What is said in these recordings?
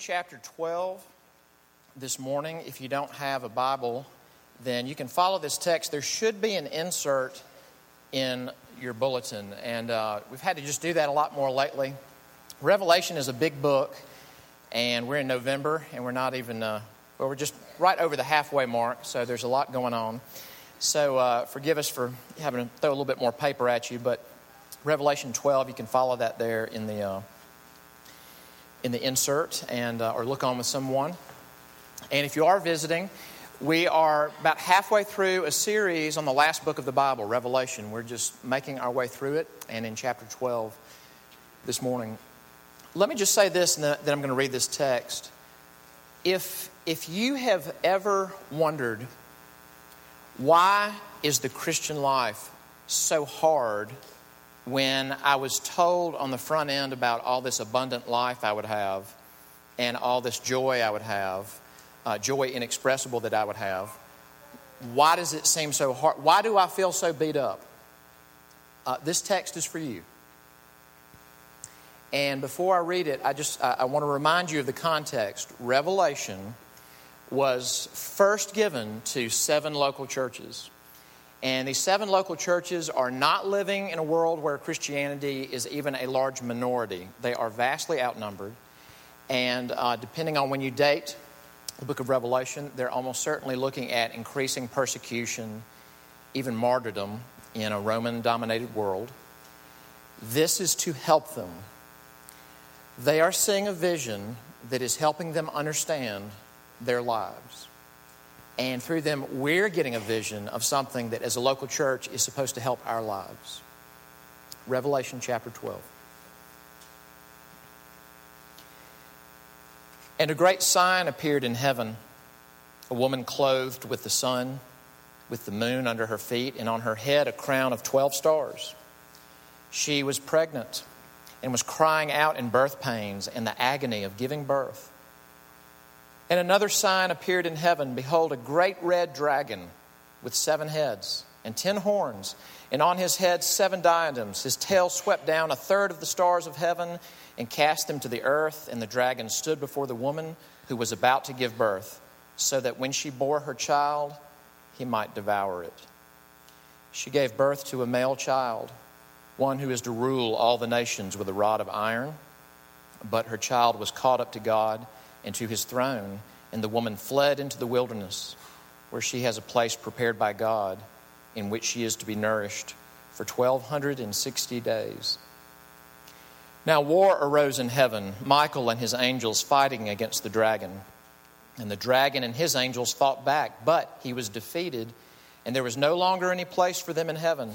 chapter 12 this morning. If you don't have a Bible, then you can follow this text. There should be an insert in your bulletin, and uh, we've had to just do that a lot more lately. Revelation is a big book, and we're in November, and we're not even, uh, well, we're just right over the halfway mark, so there's a lot going on. So uh, forgive us for having to throw a little bit more paper at you, but Revelation 12, you can follow that there in the, uh, in the insert and, uh, or look on with someone. And if you are visiting, we are about halfway through a series on the last book of the Bible, Revelation. We're just making our way through it, and in chapter 12 this morning. Let me just say this, and then I'm going to read this text. If, if you have ever wondered why is the Christian life so hard when I was told on the front end about all this abundant life I would have and all this joy I would have, uh, joy inexpressible that I would have, why does it seem so hard? Why do I feel so beat up? Uh, this text is for you. And before I read it, I just I, I want to remind you of the context. Revelation was first given to seven local churches. And these seven local churches are not living in a world where Christianity is even a large minority. They are vastly outnumbered. And uh, depending on when you date the book of Revelation, they're almost certainly looking at increasing persecution, even martyrdom in a Roman dominated world. This is to help them. They are seeing a vision that is helping them understand their lives. And through them, we're getting a vision of something that, as a local church, is supposed to help our lives. Revelation chapter 12. And a great sign appeared in heaven a woman clothed with the sun, with the moon under her feet, and on her head a crown of 12 stars. She was pregnant and was crying out in birth pains and the agony of giving birth. And another sign appeared in heaven Behold, a great red dragon with seven heads and ten horns, and on his head seven diadems. His tail swept down a third of the stars of heaven and cast them to the earth. And the dragon stood before the woman who was about to give birth, so that when she bore her child, he might devour it. She gave birth to a male child, one who is to rule all the nations with a rod of iron. But her child was caught up to God and to his throne. And the woman fled into the wilderness, where she has a place prepared by God, in which she is to be nourished for 1260 days. Now, war arose in heaven, Michael and his angels fighting against the dragon. And the dragon and his angels fought back, but he was defeated, and there was no longer any place for them in heaven.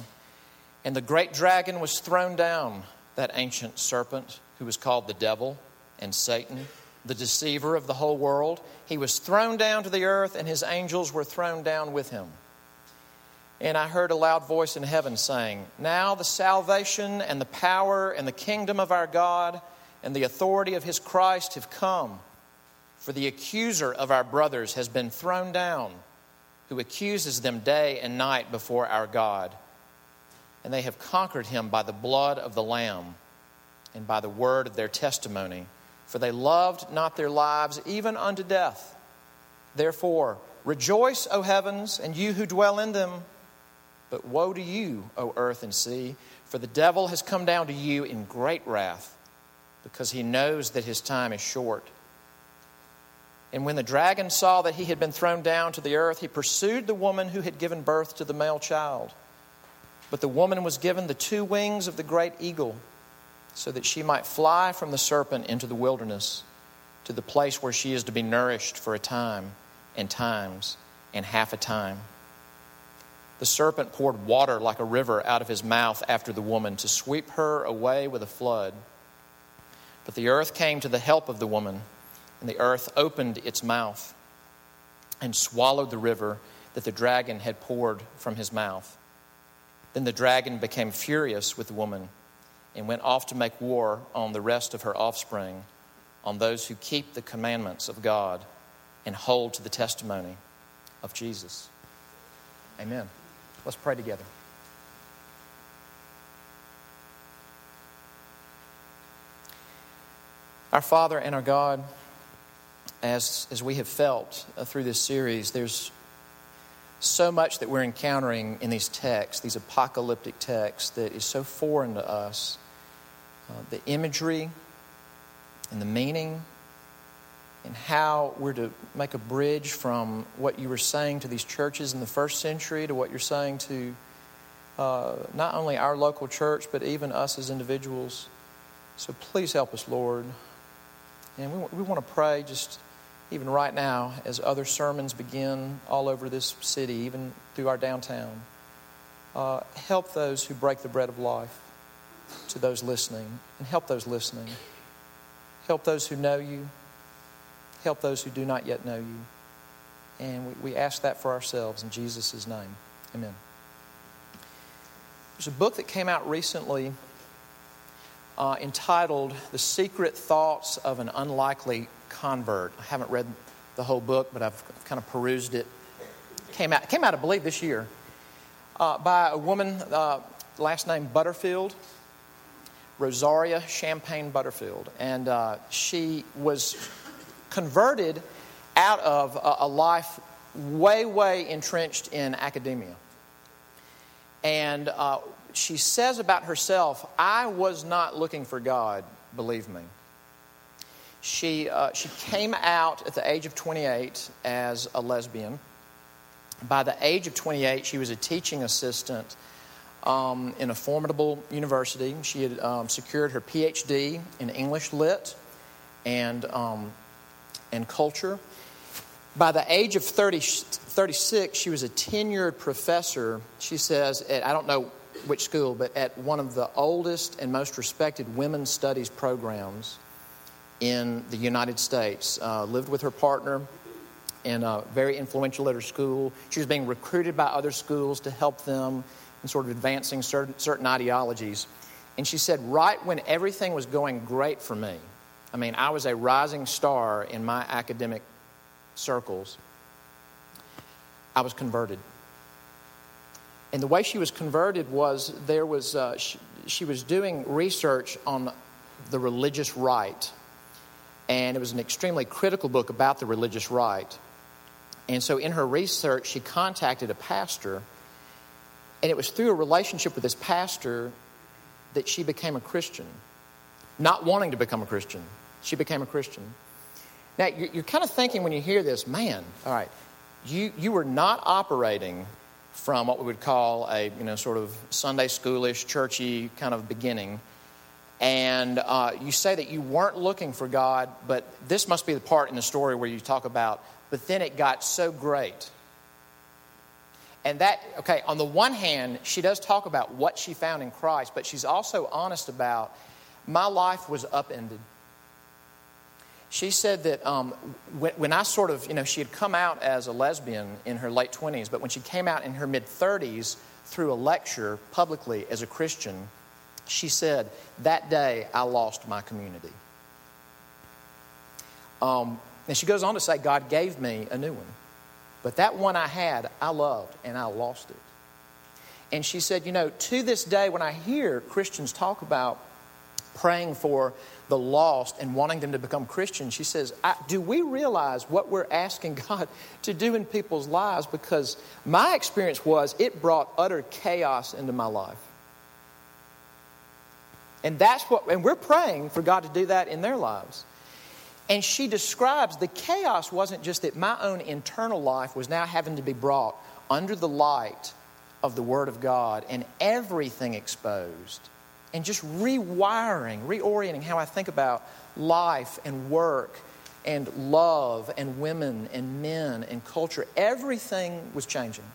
And the great dragon was thrown down, that ancient serpent who was called the devil and Satan the deceiver of the whole world. He was thrown down to the earth, and his angels were thrown down with him. And I heard a loud voice in heaven saying, Now the salvation and the power and the kingdom of our God and the authority of his Christ have come. For the accuser of our brothers has been thrown down, who accuses them day and night before our God. And they have conquered him by the blood of the Lamb and by the word of their testimony for they loved not their lives even unto death. Therefore, rejoice, O heavens, and you who dwell in them. But woe to you, O earth and sea, for the devil has come down to you in great wrath, because he knows that his time is short. And when the dragon saw that he had been thrown down to the earth, he pursued the woman who had given birth to the male child. But the woman was given the two wings of the great eagle so that she might fly from the serpent into the wilderness to the place where she is to be nourished for a time and times and half a time. The serpent poured water like a river out of his mouth after the woman to sweep her away with a flood. But the earth came to the help of the woman, and the earth opened its mouth and swallowed the river that the dragon had poured from his mouth. Then the dragon became furious with the woman and went off to make war on the rest of her offspring, on those who keep the commandments of God and hold to the testimony of Jesus. Amen. Let's pray together. Our Father and our God, as, as we have felt uh, through this series, there's so much that we're encountering in these texts, these apocalyptic texts, that is so foreign to us. Uh, the imagery and the meaning, and how we're to make a bridge from what you were saying to these churches in the first century to what you're saying to uh, not only our local church, but even us as individuals. So please help us, Lord. And we, we want to pray just even right now as other sermons begin all over this city, even through our downtown. Uh, help those who break the bread of life to those listening, and help those listening. Help those who know you. Help those who do not yet know you. And we, we ask that for ourselves in Jesus' name. Amen. There's a book that came out recently uh, entitled The Secret Thoughts of an Unlikely Convert. I haven't read the whole book, but I've kind of perused it. Came out, came out I believe, this year uh, by a woman, uh, last name Butterfield, Rosaria Champagne Butterfield. And uh, she was converted out of a, a life way, way entrenched in academia. And uh, she says about herself, I was not looking for God, believe me. She, uh, she came out at the age of 28 as a lesbian. By the age of 28, she was a teaching assistant um, in a formidable university. She had um, secured her PhD in English Lit and, um, and culture. By the age of 30, 36, she was a tenured professor, she says, at, I don't know which school, but at one of the oldest and most respected women's studies programs in the United States. Uh, lived with her partner and uh, very influential at her school. She was being recruited by other schools to help them in sort of advancing certain, certain ideologies. And she said, right when everything was going great for me, I mean, I was a rising star in my academic circles, I was converted. And the way she was converted was there was, uh, she, she was doing research on the religious right. And it was an extremely critical book about the religious right. And so in her research, she contacted a pastor. And it was through a relationship with this pastor that she became a Christian. Not wanting to become a Christian, she became a Christian. Now, you're kind of thinking when you hear this, man, all right, you, you were not operating from what we would call a, you know, sort of Sunday schoolish, churchy kind of beginning. And uh, you say that you weren't looking for God, but this must be the part in the story where you talk about, but then it got so great. And that, okay, on the one hand, she does talk about what she found in Christ, but she's also honest about my life was upended she said that um, when, when, I sort of, you know, she had come out as a lesbian in her late 20s, but when she came out in her mid 30s through a lecture publicly as a Christian, she said, That day I lost my community. Um, and she goes on to say, God gave me a new one. But that one I had, I loved, and I lost it. And she said, You know, to this day, when I hear Christians talk about praying for the lost and wanting them to become Christians, she says, Do we realize what we're asking God to do in people's lives? Because my experience was it brought utter chaos into my life. And that's what, and we're praying for God to do that in their lives. And she describes the chaos wasn't just that my own internal life was now having to be brought under the light of the Word of God and everything exposed and just rewiring, reorienting how I think about life and work and love and women and men and culture. Everything was changing.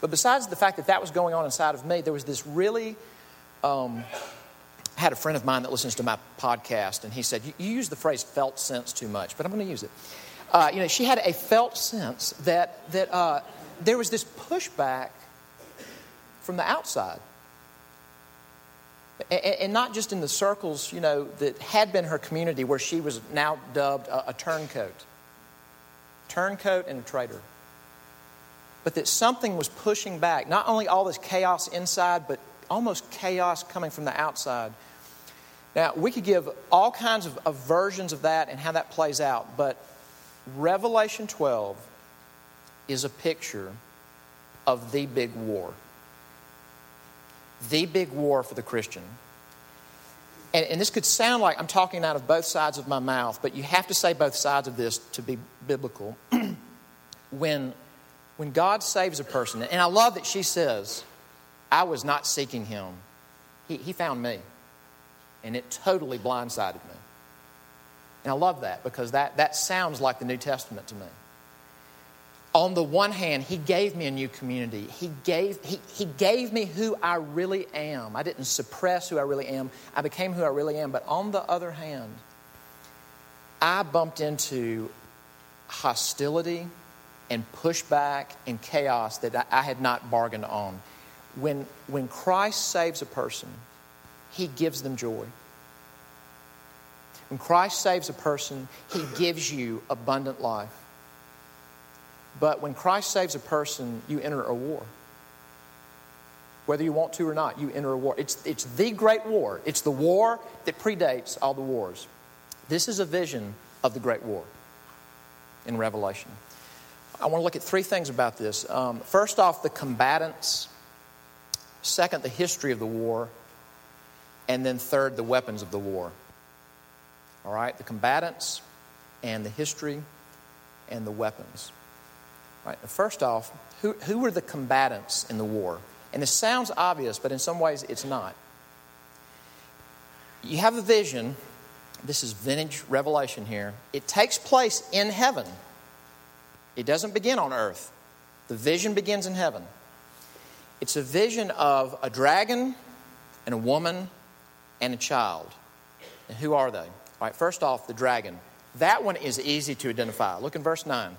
But besides the fact that that was going on inside of me, there was this really. Um, had a friend of mine that listens to my podcast, and he said, You, you use the phrase felt sense too much, but I'm going to use it. Uh, you know, she had a felt sense that, that uh, there was this pushback from the outside and not just in the circles, you know, that had been her community where she was now dubbed a, a turncoat. Turncoat and a traitor. But that something was pushing back, not only all this chaos inside, but almost chaos coming from the outside. Now, we could give all kinds of, of versions of that and how that plays out, but Revelation 12 is a picture of the big war. The big war for the Christian. And, and, this could sound like I'm talking out of both sides of my mouth, but you have to say both sides of this to be biblical. when, when God saves a person, and I love that she says, I was not seeking him, he, he found me. And it totally blindsided me. And I love that because that, that sounds like the New Testament to me on the one hand, he gave me a new community. He gave, he, he gave me who I really am. I didn't suppress who I really am. I became who I really am. But on the other hand, I bumped into hostility and pushback and chaos that I, I had not bargained on. When, when Christ saves a person, he gives them joy. When Christ saves a person, he gives you abundant life. But when Christ saves a person, you enter a war. Whether you want to or not, you enter a war. It's, it's the great war. It's the war that predates all the wars. This is a vision of the great war in Revelation. I want to look at three things about this. Um, first off, the combatants. Second, the history of the war. And then third, the weapons of the war. All right, the combatants and the history and the weapons. Right. First off, who, who were the combatants in the war? And this sounds obvious, but in some ways it's not. You have a vision. This is vintage revelation here. It takes place in heaven, it doesn't begin on earth. The vision begins in heaven. It's a vision of a dragon and a woman and a child. And who are they? All right, first off, the dragon. That one is easy to identify. Look in verse 9.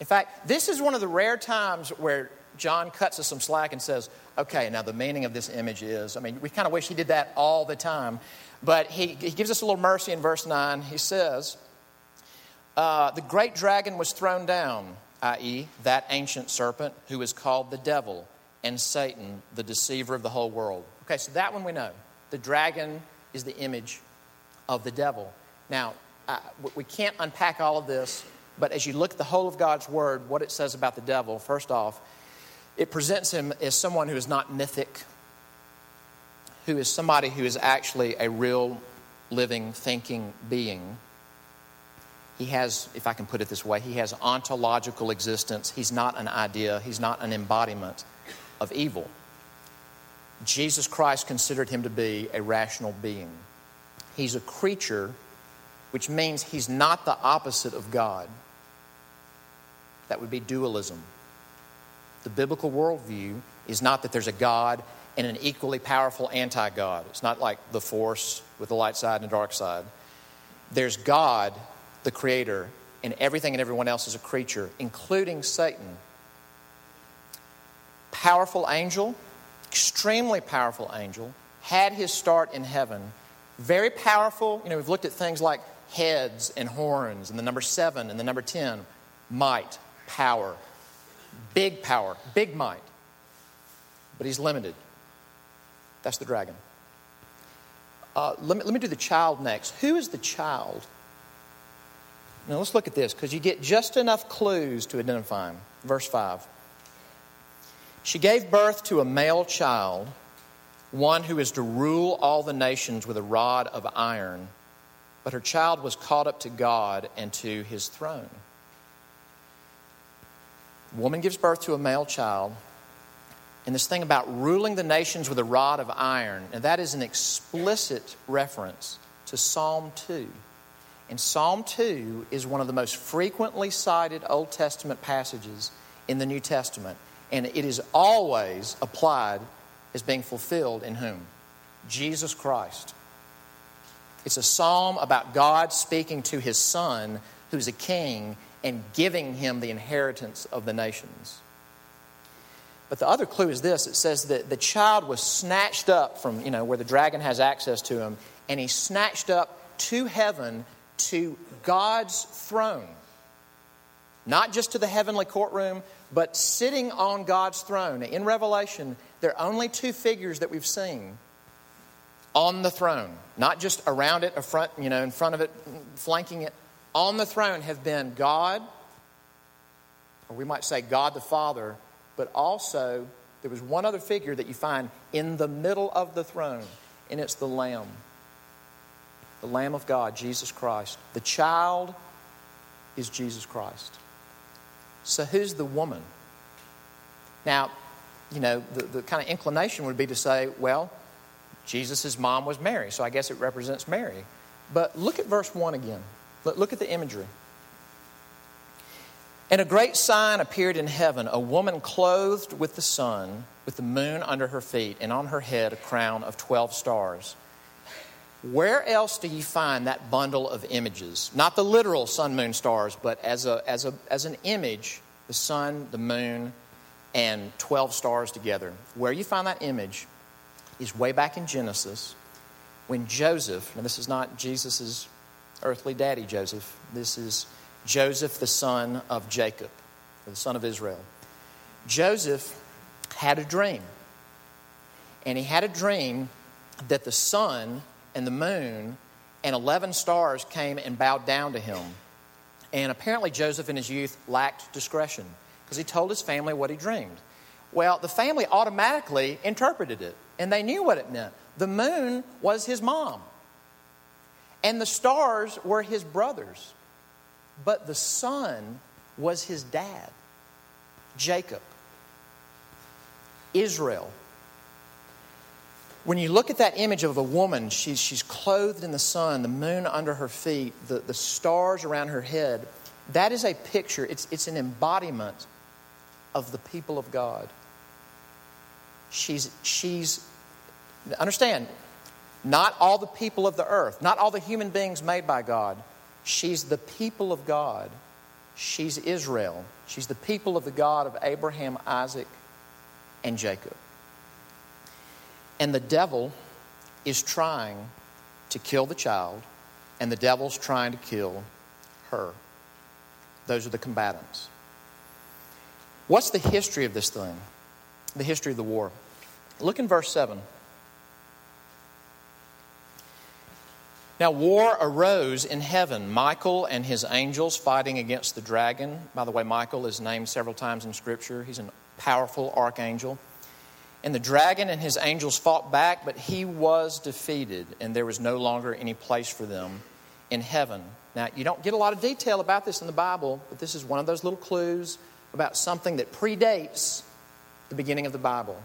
In fact, this is one of the rare times where John cuts us some slack and says, okay, now the meaning of this image is, I mean, we kind of wish he did that all the time, but he, he gives us a little mercy in verse 9. He says, uh, the great dragon was thrown down, i.e., that ancient serpent who is called the devil and Satan, the deceiver of the whole world. Okay, so that one we know. The dragon is the image of the devil. Now, uh, we can't unpack all of this but as you look at the whole of God's Word, what it says about the devil, first off, it presents him as someone who is not mythic, who is somebody who is actually a real, living, thinking being. He has, if I can put it this way, he has ontological existence. He's not an idea, he's not an embodiment of evil. Jesus Christ considered him to be a rational being. He's a creature, which means he's not the opposite of God. That would be dualism. The biblical worldview is not that there's a God and an equally powerful anti God. It's not like the force with the light side and the dark side. There's God, the creator, and everything and everyone else is a creature, including Satan. Powerful angel, extremely powerful angel, had his start in heaven. Very powerful. You know, we've looked at things like heads and horns, and the number seven and the number ten, might power, big power, big might. But he's limited. That's the dragon. Uh, let, me, let me do the child next. Who is the child? Now let's look at this because you get just enough clues to identify him. Verse 5. She gave birth to a male child, one who is to rule all the nations with a rod of iron. But her child was caught up to God and to his throne woman gives birth to a male child. And this thing about ruling the nations with a rod of iron, and that is an explicit reference to Psalm 2. And Psalm 2 is one of the most frequently cited Old Testament passages in the New Testament. And it is always applied as being fulfilled in whom? Jesus Christ. It's a psalm about God speaking to his son, who's a king, and giving him the inheritance of the nations. But the other clue is this it says that the child was snatched up from, you know, where the dragon has access to him, and he's snatched up to heaven to God's throne. Not just to the heavenly courtroom, but sitting on God's throne. In Revelation, there are only two figures that we've seen on the throne, not just around it, front, you know, in front of it, flanking it, on the throne have been God, or we might say God the Father, but also there was one other figure that you find in the middle of the throne, and it's the Lamb. The Lamb of God, Jesus Christ. The child is Jesus Christ. So who's the woman? Now, you know, the, the kind of inclination would be to say, well, Jesus' mom was Mary, so I guess it represents Mary. But look at verse 1 again. Look at the imagery. And a great sign appeared in heaven a woman clothed with the sun, with the moon under her feet, and on her head a crown of 12 stars. Where else do you find that bundle of images? Not the literal sun, moon, stars, but as, a, as, a, as an image, the sun, the moon, and 12 stars together. Where you find that image is way back in Genesis when Joseph, and this is not Jesus' earthly daddy, Joseph, this is Joseph, the son of Jacob, the son of Israel. Joseph had a dream. And he had a dream that the sun and the moon and 11 stars came and bowed down to him. And apparently, Joseph in his youth lacked discretion because he told his family what he dreamed. Well, the family automatically interpreted it, and they knew what it meant. The moon was his mom, and the stars were his brothers, but the sun was his dad, Jacob, Israel. When you look at that image of a woman, she's, she's clothed in the sun, the moon under her feet, the, the stars around her head. That is a picture, it's, it's an embodiment of the people of God. She's, she's, understand, not all the people of the earth, not all the human beings made by God. She's the people of God. She's Israel. She's the people of the God of Abraham, Isaac, and Jacob. And the devil is trying to kill the child, and the devil's trying to kill her. Those are the combatants. What's the history of this thing? The history of the war. Look in verse 7. Now, war arose in heaven. Michael and his angels fighting against the dragon. By the way, Michael is named several times in Scripture. He's a powerful archangel. And the dragon and his angels fought back, but he was defeated, and there was no longer any place for them in heaven. Now, you don't get a lot of detail about this in the Bible, but this is one of those little clues about something that predates the beginning of the Bible.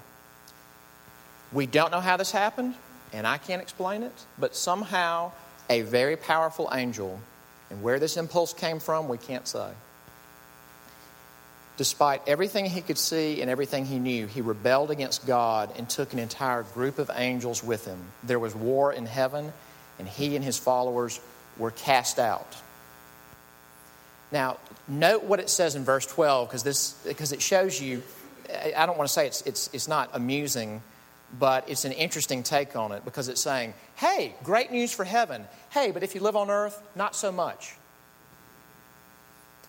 We don't know how this happened, and I can't explain it, but somehow a very powerful angel, and where this impulse came from, we can't say despite everything he could see and everything he knew, he rebelled against God and took an entire group of angels with him. There was war in heaven, and he and his followers were cast out. Now, note what it says in verse 12 because this because it shows you I don't want to say it's, it's, it's not amusing, but it's an interesting take on it because it's saying, hey, great news for heaven. Hey, but if you live on earth, not so much.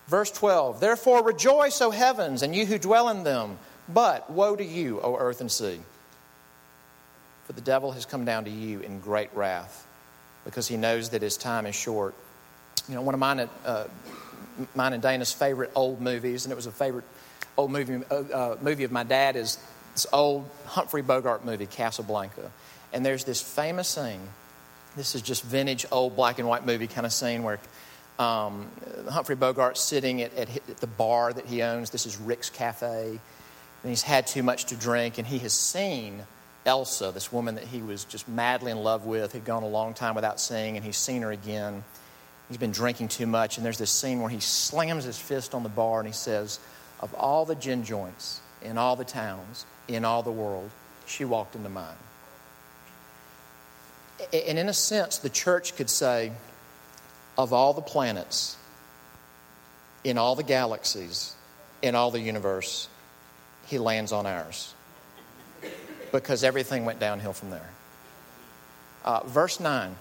Verse 12 Therefore rejoice, O heavens, and you who dwell in them. But woe to you, O earth and sea. For the devil has come down to you in great wrath, because he knows that his time is short. You know, one of mine, uh, mine and Dana's favorite old movies, and it was a favorite old movie, uh, uh, movie of my dad, is this old Humphrey Bogart movie, Casablanca. And there's this famous scene. This is just vintage old black and white movie kind of scene where um, Humphrey Bogart sitting at, at, at, the bar that he owns. This is Rick's Cafe. And he's had too much to drink, and he has seen Elsa, this woman that he was just madly in love with, had gone a long time without seeing, and he's seen her again. He's been drinking too much, and there's this scene where he slams his fist on the bar and he says, Of all the gin joints in all the towns, in all the world, she walked into mine. And in a sense, the church could say, of all the planets, in all the galaxies, in all the universe, he lands on ours. Because everything went downhill from there. Uh, verse 9.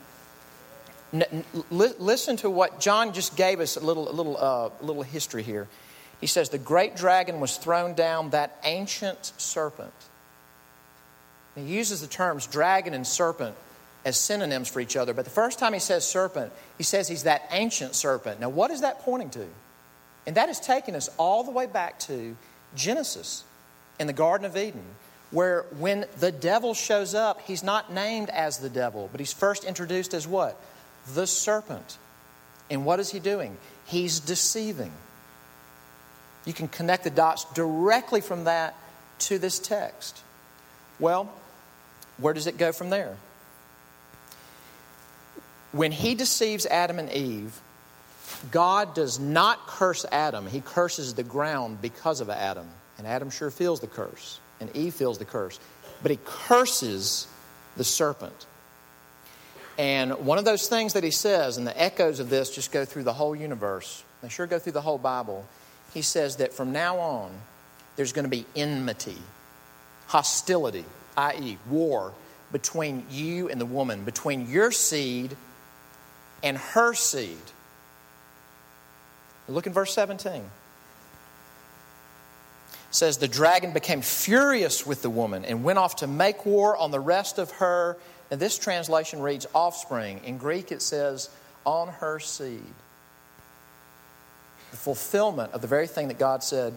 N- n- listen to what John just gave us a little, a little, uh, little history here. He says, The great dragon was thrown down, that ancient serpent. He uses the terms dragon and serpent as synonyms for each other. But the first time he says serpent, he says he's that ancient serpent. Now, what is that pointing to? And that is taking us all the way back to Genesis in the Garden of Eden, where when the devil shows up, he's not named as the devil, but he's first introduced as what? The serpent. And what is he doing? He's deceiving. You can connect the dots directly from that to this text. Well, where does it go from there? When he deceives Adam and Eve, God does not curse Adam. He curses the ground because of Adam. And Adam sure feels the curse, and Eve feels the curse. But he curses the serpent. And one of those things that he says, and the echoes of this just go through the whole universe, they sure go through the whole Bible. He says that from now on, there's going to be enmity, hostility, i.e., war between you and the woman, between your seed and her seed. Look in verse 17. It says, The dragon became furious with the woman and went off to make war on the rest of her. And this translation reads offspring. In Greek, it says, on her seed. The fulfillment of the very thing that God said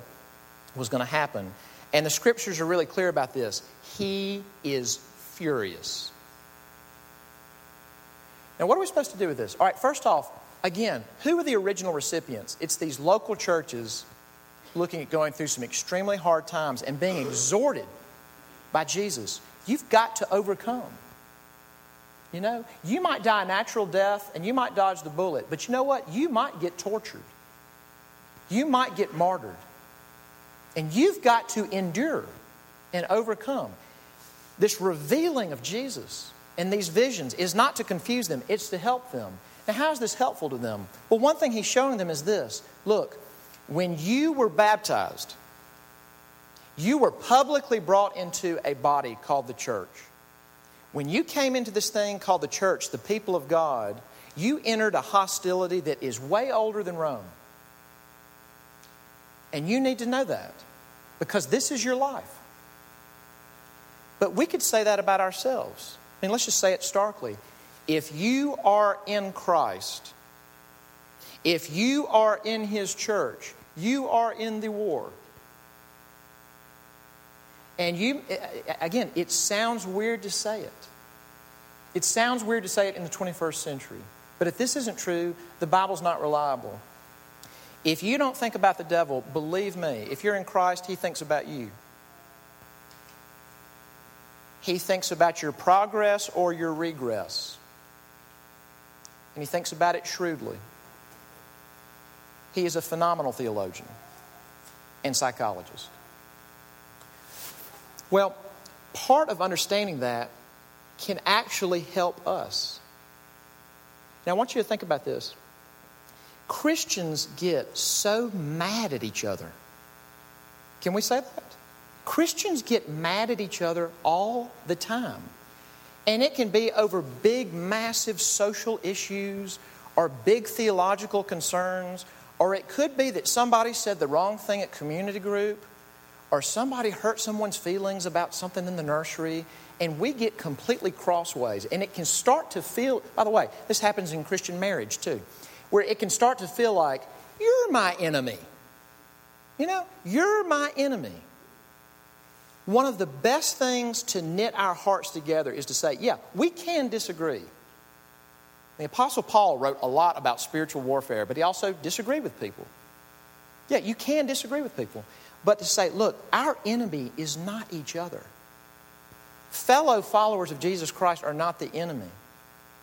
was going to happen. And the scriptures are really clear about this. He is furious. Now, what are we supposed to do with this? All right, first off, again, who are the original recipients? It's these local churches looking at going through some extremely hard times and being exhorted by Jesus. You've got to overcome. You know, you might die a natural death and you might dodge the bullet, but you know what? You might get tortured. You might get martyred. And you've got to endure and overcome. This revealing of Jesus and these visions is not to confuse them, it's to help them. Now, how is this helpful to them? Well, one thing he's showing them is this look, when you were baptized, you were publicly brought into a body called the church. When you came into this thing called the church, the people of God, you entered a hostility that is way older than Rome. And you need to know that because this is your life. But we could say that about ourselves. Mean, let's just say it starkly. If you are in Christ, if you are in His church, you are in the war. And you, again, it sounds weird to say it. It sounds weird to say it in the 21st century. But if this isn't true, the Bible's not reliable. If you don't think about the devil, believe me, if you're in Christ, he thinks about you. He thinks about your progress or your regress. And he thinks about it shrewdly. He is a phenomenal theologian and psychologist. Well, part of understanding that can actually help us. Now, I want you to think about this. Christians get so mad at each other. Can we say that? Christians get mad at each other all the time. And it can be over big, massive social issues or big theological concerns, or it could be that somebody said the wrong thing at community group, or somebody hurt someone's feelings about something in the nursery, and we get completely crossways. And it can start to feel, by the way, this happens in Christian marriage too where it can start to feel like, you're my enemy. You know, you're my enemy. One of the best things to knit our hearts together is to say, yeah, we can disagree. The Apostle Paul wrote a lot about spiritual warfare, but he also disagreed with people. Yeah, you can disagree with people. But to say, look, our enemy is not each other. Fellow followers of Jesus Christ are not the enemy.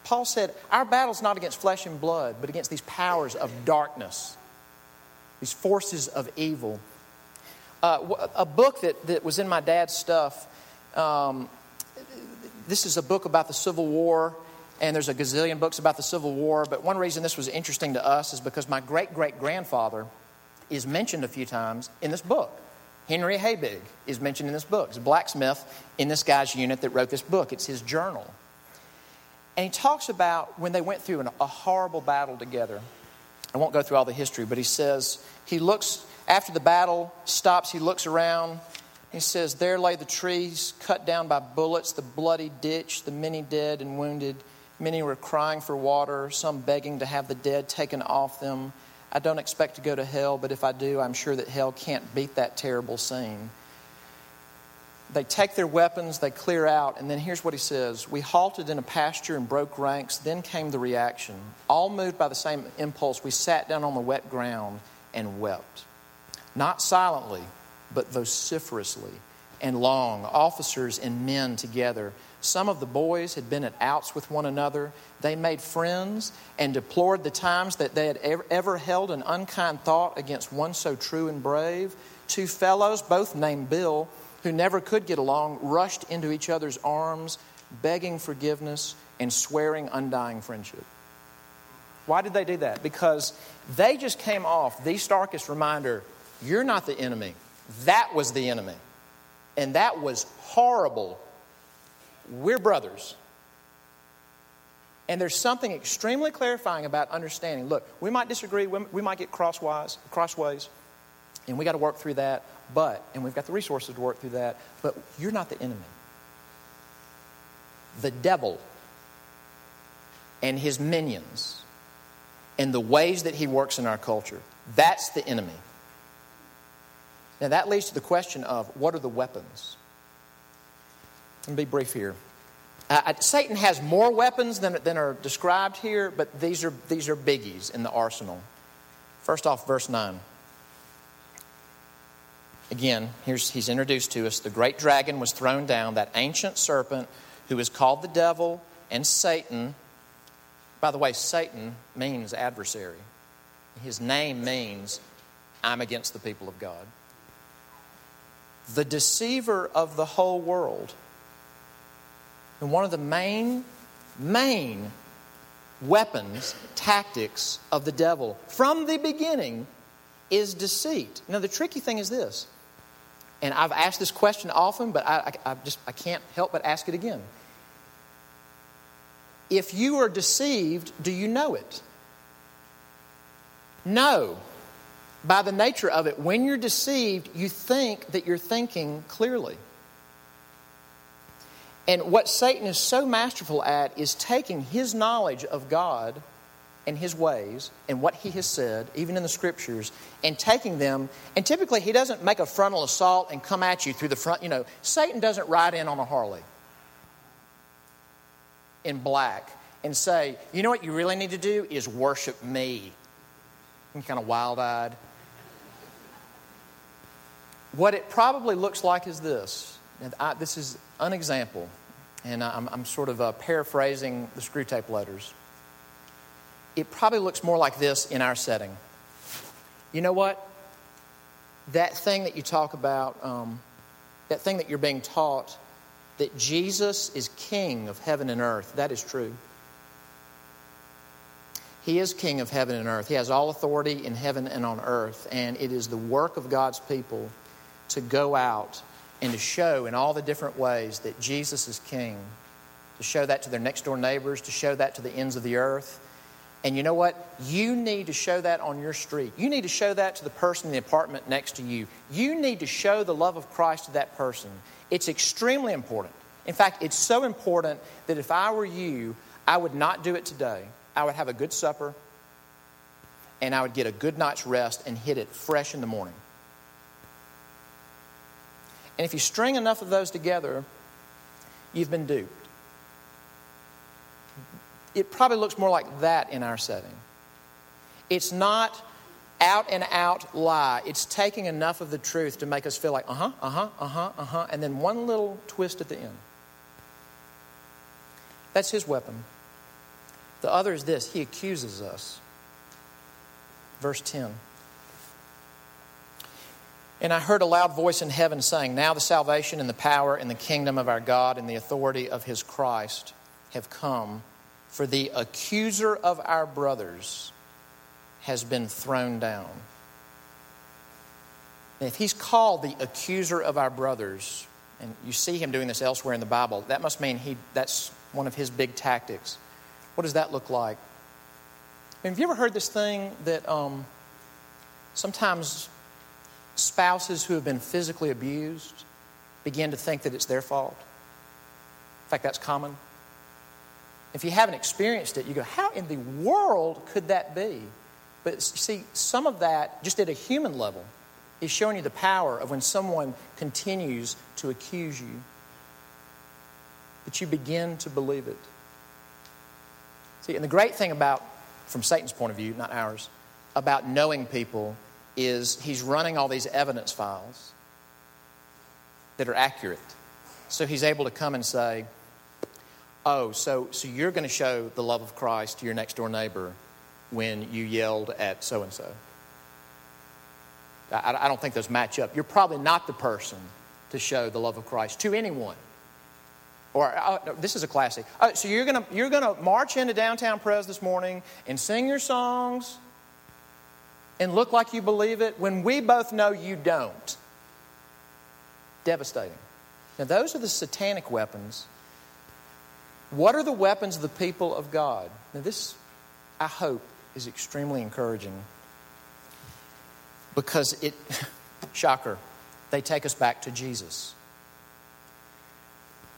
Paul said, Our battle is not against flesh and blood, but against these powers of darkness, these forces of evil. Uh, a book that, that was in my dad's stuff, um, this is a book about the Civil War, and there's a gazillion books about the Civil War, but one reason this was interesting to us is because my great great grandfather is mentioned a few times in this book. Henry Habig is mentioned in this book. He's a blacksmith in this guy's unit that wrote this book. It's his journal. And he talks about when they went through an, a horrible battle together. I won't go through all the history, but he says he looks, after the battle stops, he looks around He says, There lay the trees cut down by bullets, the bloody ditch, the many dead and wounded. Many were crying for water, some begging to have the dead taken off them. I don't expect to go to hell, but if I do, I'm sure that hell can't beat that terrible scene. They take their weapons, they clear out, and then here's what he says We halted in a pasture and broke ranks. Then came the reaction. All moved by the same impulse, we sat down on the wet ground and wept. Not silently, but vociferously and long, officers and men together. Some of the boys had been at outs with one another. They made friends and deplored the times that they had ever, ever held an unkind thought against one so true and brave. Two fellows, both named Bill, who never could get along, rushed into each other's arms, begging forgiveness and swearing undying friendship. Why did they do that? Because they just came off the starkest reminder you're not the enemy. That was the enemy. And that was horrible. We're brothers. And there's something extremely clarifying about understanding. Look, we might disagree, we might get crosswise, crossways, and we got to work through that, but, and we've got the resources to work through that, but you're not the enemy. The devil and his minions and the ways that he works in our culture, that's the enemy. Now, that leads to the question of what are the weapons? Let me be brief here. Uh, Satan has more weapons than, than are described here, but these are, these are biggies in the arsenal. First off, verse 9. Again, here's, he's introduced to us. The great dragon was thrown down, that ancient serpent who is called the devil and Satan. By the way, Satan means adversary. His name means I'm against the people of God the deceiver of the whole world. And one of the main, main weapons, tactics of the devil from the beginning is deceit. Now, the tricky thing is this, and I've asked this question often, but I, I, I just I can't help but ask it again. If you are deceived, do you know it? No by the nature of it, when you're deceived, you think that you're thinking clearly. And what Satan is so masterful at is taking his knowledge of God and his ways and what he has said, even in the scriptures, and taking them. And typically, he doesn't make a frontal assault and come at you through the front. You know, Satan doesn't ride in on a Harley in black and say, you know what you really need to do is worship me. Kind of wild eyed. What it probably looks like is this. And I, this is an example, and I'm, I'm sort of uh, paraphrasing the Screwtape letters. It probably looks more like this in our setting. You know what? That thing that you talk about, um, that thing that you're being taught, that Jesus is King of heaven and earth, that is true. He is King of heaven and earth. He has all authority in heaven and on earth, and it is the work of God's people to go out and to show in all the different ways that Jesus is King, to show that to their next door neighbors, to show that to the ends of the earth. And you know what? You need to show that on your street. You need to show that to the person in the apartment next to you. You need to show the love of Christ to that person. It's extremely important. In fact, it's so important that if I were you, I would not do it today. I would have a good supper and I would get a good night's rest and hit it fresh in the morning. And if you string enough of those together, you've been duped. It probably looks more like that in our setting. It's not out and out lie. It's taking enough of the truth to make us feel like, uh huh, uh huh, uh huh, uh huh, and then one little twist at the end. That's his weapon. The other is this he accuses us. Verse 10. And I heard a loud voice in heaven saying, Now the salvation and the power and the kingdom of our God and the authority of his Christ have come, for the accuser of our brothers has been thrown down. And if he's called the accuser of our brothers, and you see him doing this elsewhere in the Bible, that must mean he, that's one of his big tactics. What does that look like? have you ever heard this thing that um, sometimes spouses who have been physically abused begin to think that it's their fault. In fact, that's common. If you haven't experienced it, you go, How in the world could that be? But see, some of that, just at a human level, is showing you the power of when someone continues to accuse you, that you begin to believe it. See, and the great thing about, from Satan's point of view, not ours, about knowing people is he's running all these evidence files that are accurate. So he's able to come and say, Oh, so, so you're going to show the love of Christ to your next door neighbor when you yelled at so and so. I don't think those match up. You're probably not the person to show the love of Christ to anyone. Or uh, no, this is a classic. Uh, so you're gonna you're gonna march into downtown Pres this morning and sing your songs and look like you believe it when we both know you don't. Devastating. Now those are the satanic weapons. What are the weapons of the people of God? Now this, I hope, is extremely encouraging because it, shocker, they take us back to Jesus.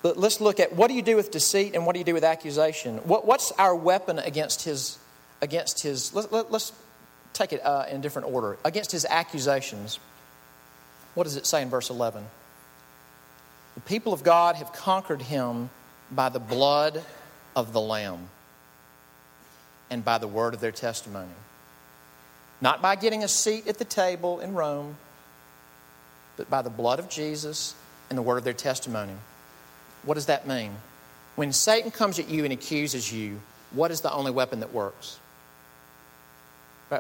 But let's look at what do you do with deceit and what do you do with accusation? What, what's our weapon against his, against his let, us let, take it uh, in different order. Against his accusations. What does it say in verse 11? The people of God have conquered him by the blood of the Lamb and by the word of their testimony. Not by getting a seat at the table in Rome, but by the blood of Jesus and the word of their testimony. What does that mean? When Satan comes at you and accuses you, what is the only weapon that works?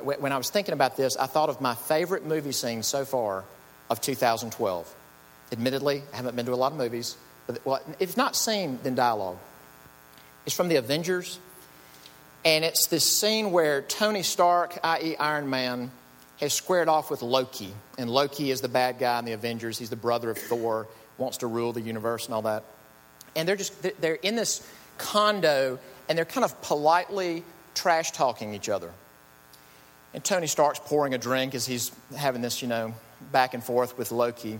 When I was thinking about this, I thought of my favorite movie scene so far of 2012. Admittedly, I haven't been to a lot of movies, but well, if not scene, then dialogue. It's from the Avengers. And it's this scene where Tony Stark, i.e., Iron Man, has squared off with Loki. And Loki is the bad guy in the Avengers. He's the brother of Thor, wants to rule the universe and all that. And they're just, they're in this condo and they're kind of politely trash talking each other. And Tony Stark's pouring a drink as he's having this, you know, back and forth with Loki.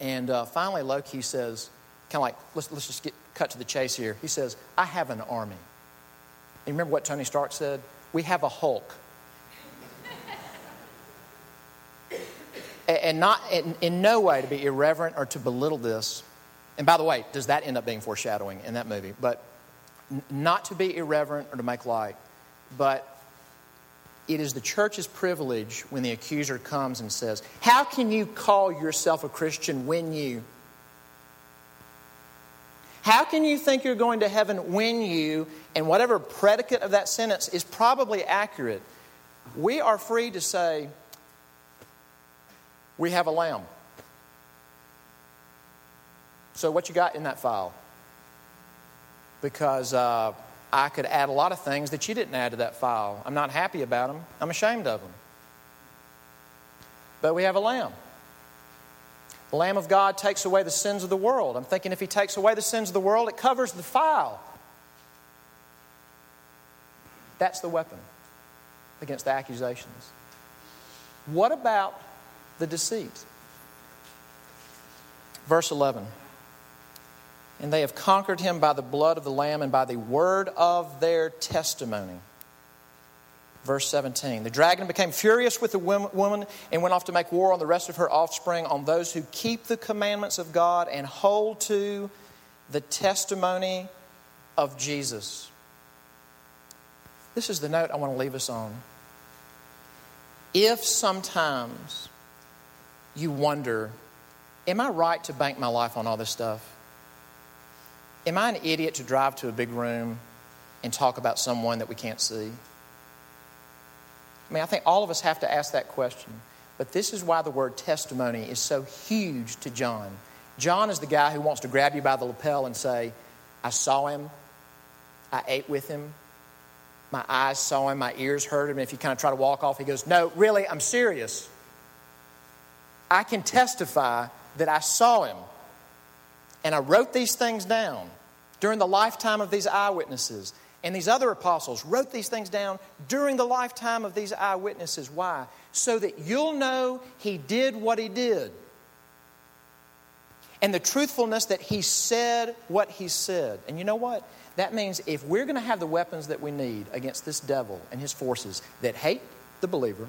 And uh, finally, Loki says, kind of like, let's, let's just get cut to the chase here. He says, I have an army. You remember what Tony Stark said? We have a Hulk. and not in, in, no way to be irreverent or to belittle this. And by the way, does that end up being foreshadowing in that movie? But not to be irreverent or to make light, but it is the church's privilege when the accuser comes and says, How can you call yourself a Christian when you? How can you think you're going to heaven when you, and whatever predicate of that sentence is probably accurate? We are free to say, we have a lamb. So, what you got in that file? Because uh, I could add a lot of things that you didn't add to that file. I'm not happy about them, I'm ashamed of them. But we have a lamb. The Lamb of God takes away the sins of the world. I'm thinking if He takes away the sins of the world, it covers the file. That's the weapon against the accusations. What about the deceit? Verse 11. And they have conquered him by the blood of the Lamb and by the word of their testimony. Verse 17 The dragon became furious with the woman and went off to make war on the rest of her offspring, on those who keep the commandments of God and hold to the testimony of Jesus. This is the note I want to leave us on. If sometimes you wonder, am I right to bank my life on all this stuff? Am I an idiot to drive to a big room and talk about someone that we can't see? I mean, I think all of us have to ask that question. But this is why the word testimony is so huge to John. John is the guy who wants to grab you by the lapel and say, I saw him, I ate with him, my eyes saw him, my ears heard him. And if you kind of try to walk off, he goes, No, really, I'm serious. I can testify that I saw him. And I wrote these things down during the lifetime of these eyewitnesses. And these other apostles wrote these things down during the lifetime of these eyewitnesses. Why? So that you'll know he did what he did. and the truthfulness that he said what he said. And you know what? That means if we're going to have the weapons that we need against this devil and his forces that hate the believer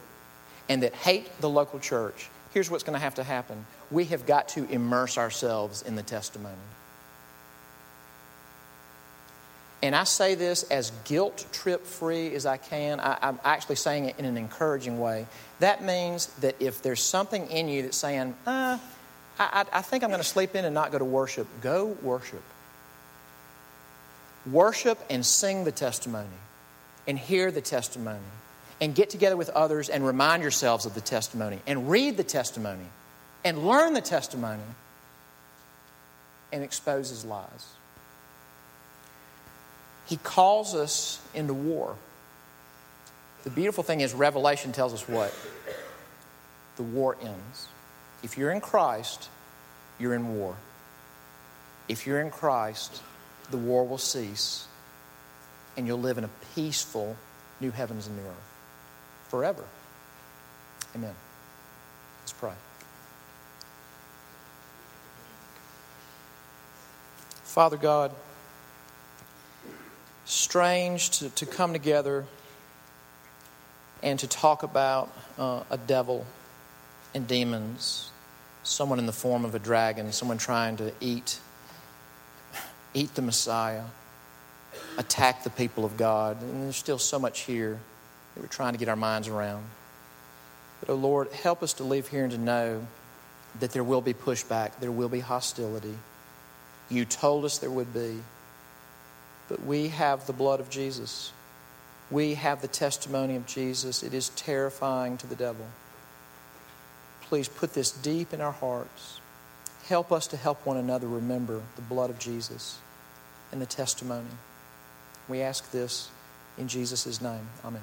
and that hate the local church, here's what's going to have to happen. We have got to immerse ourselves in the testimony. And I say this as guilt trip free as I can. I, am actually saying it in an encouraging way. That means that if there's something in you that's saying, uh, I, I think I'm going to sleep in and not go to worship, go worship. Worship and sing the testimony and hear the testimony and get together with others and remind yourselves of the testimony and read the testimony and learn the testimony and expose his lies. He calls us into war. The beautiful thing is, Revelation tells us what? The war ends. If you're in Christ, you're in war. If you're in Christ, the war will cease and you'll live in a peaceful new heavens and new earth forever. Amen. Let's pray. Father God, strange to, to come together and to talk about uh, a devil and demons, someone in the form of a dragon, someone trying to eat eat the Messiah, attack the people of God. And there's still so much here that we're trying to get our minds around. But, oh Lord, help us to leave here and to know that there will be pushback, there will be hostility. You told us there would be. But we have the blood of Jesus. We have the testimony of Jesus. It is terrifying to the devil. Please put this deep in our hearts. Help us to help one another remember the blood of Jesus and the testimony. We ask this in Jesus' name. Amen.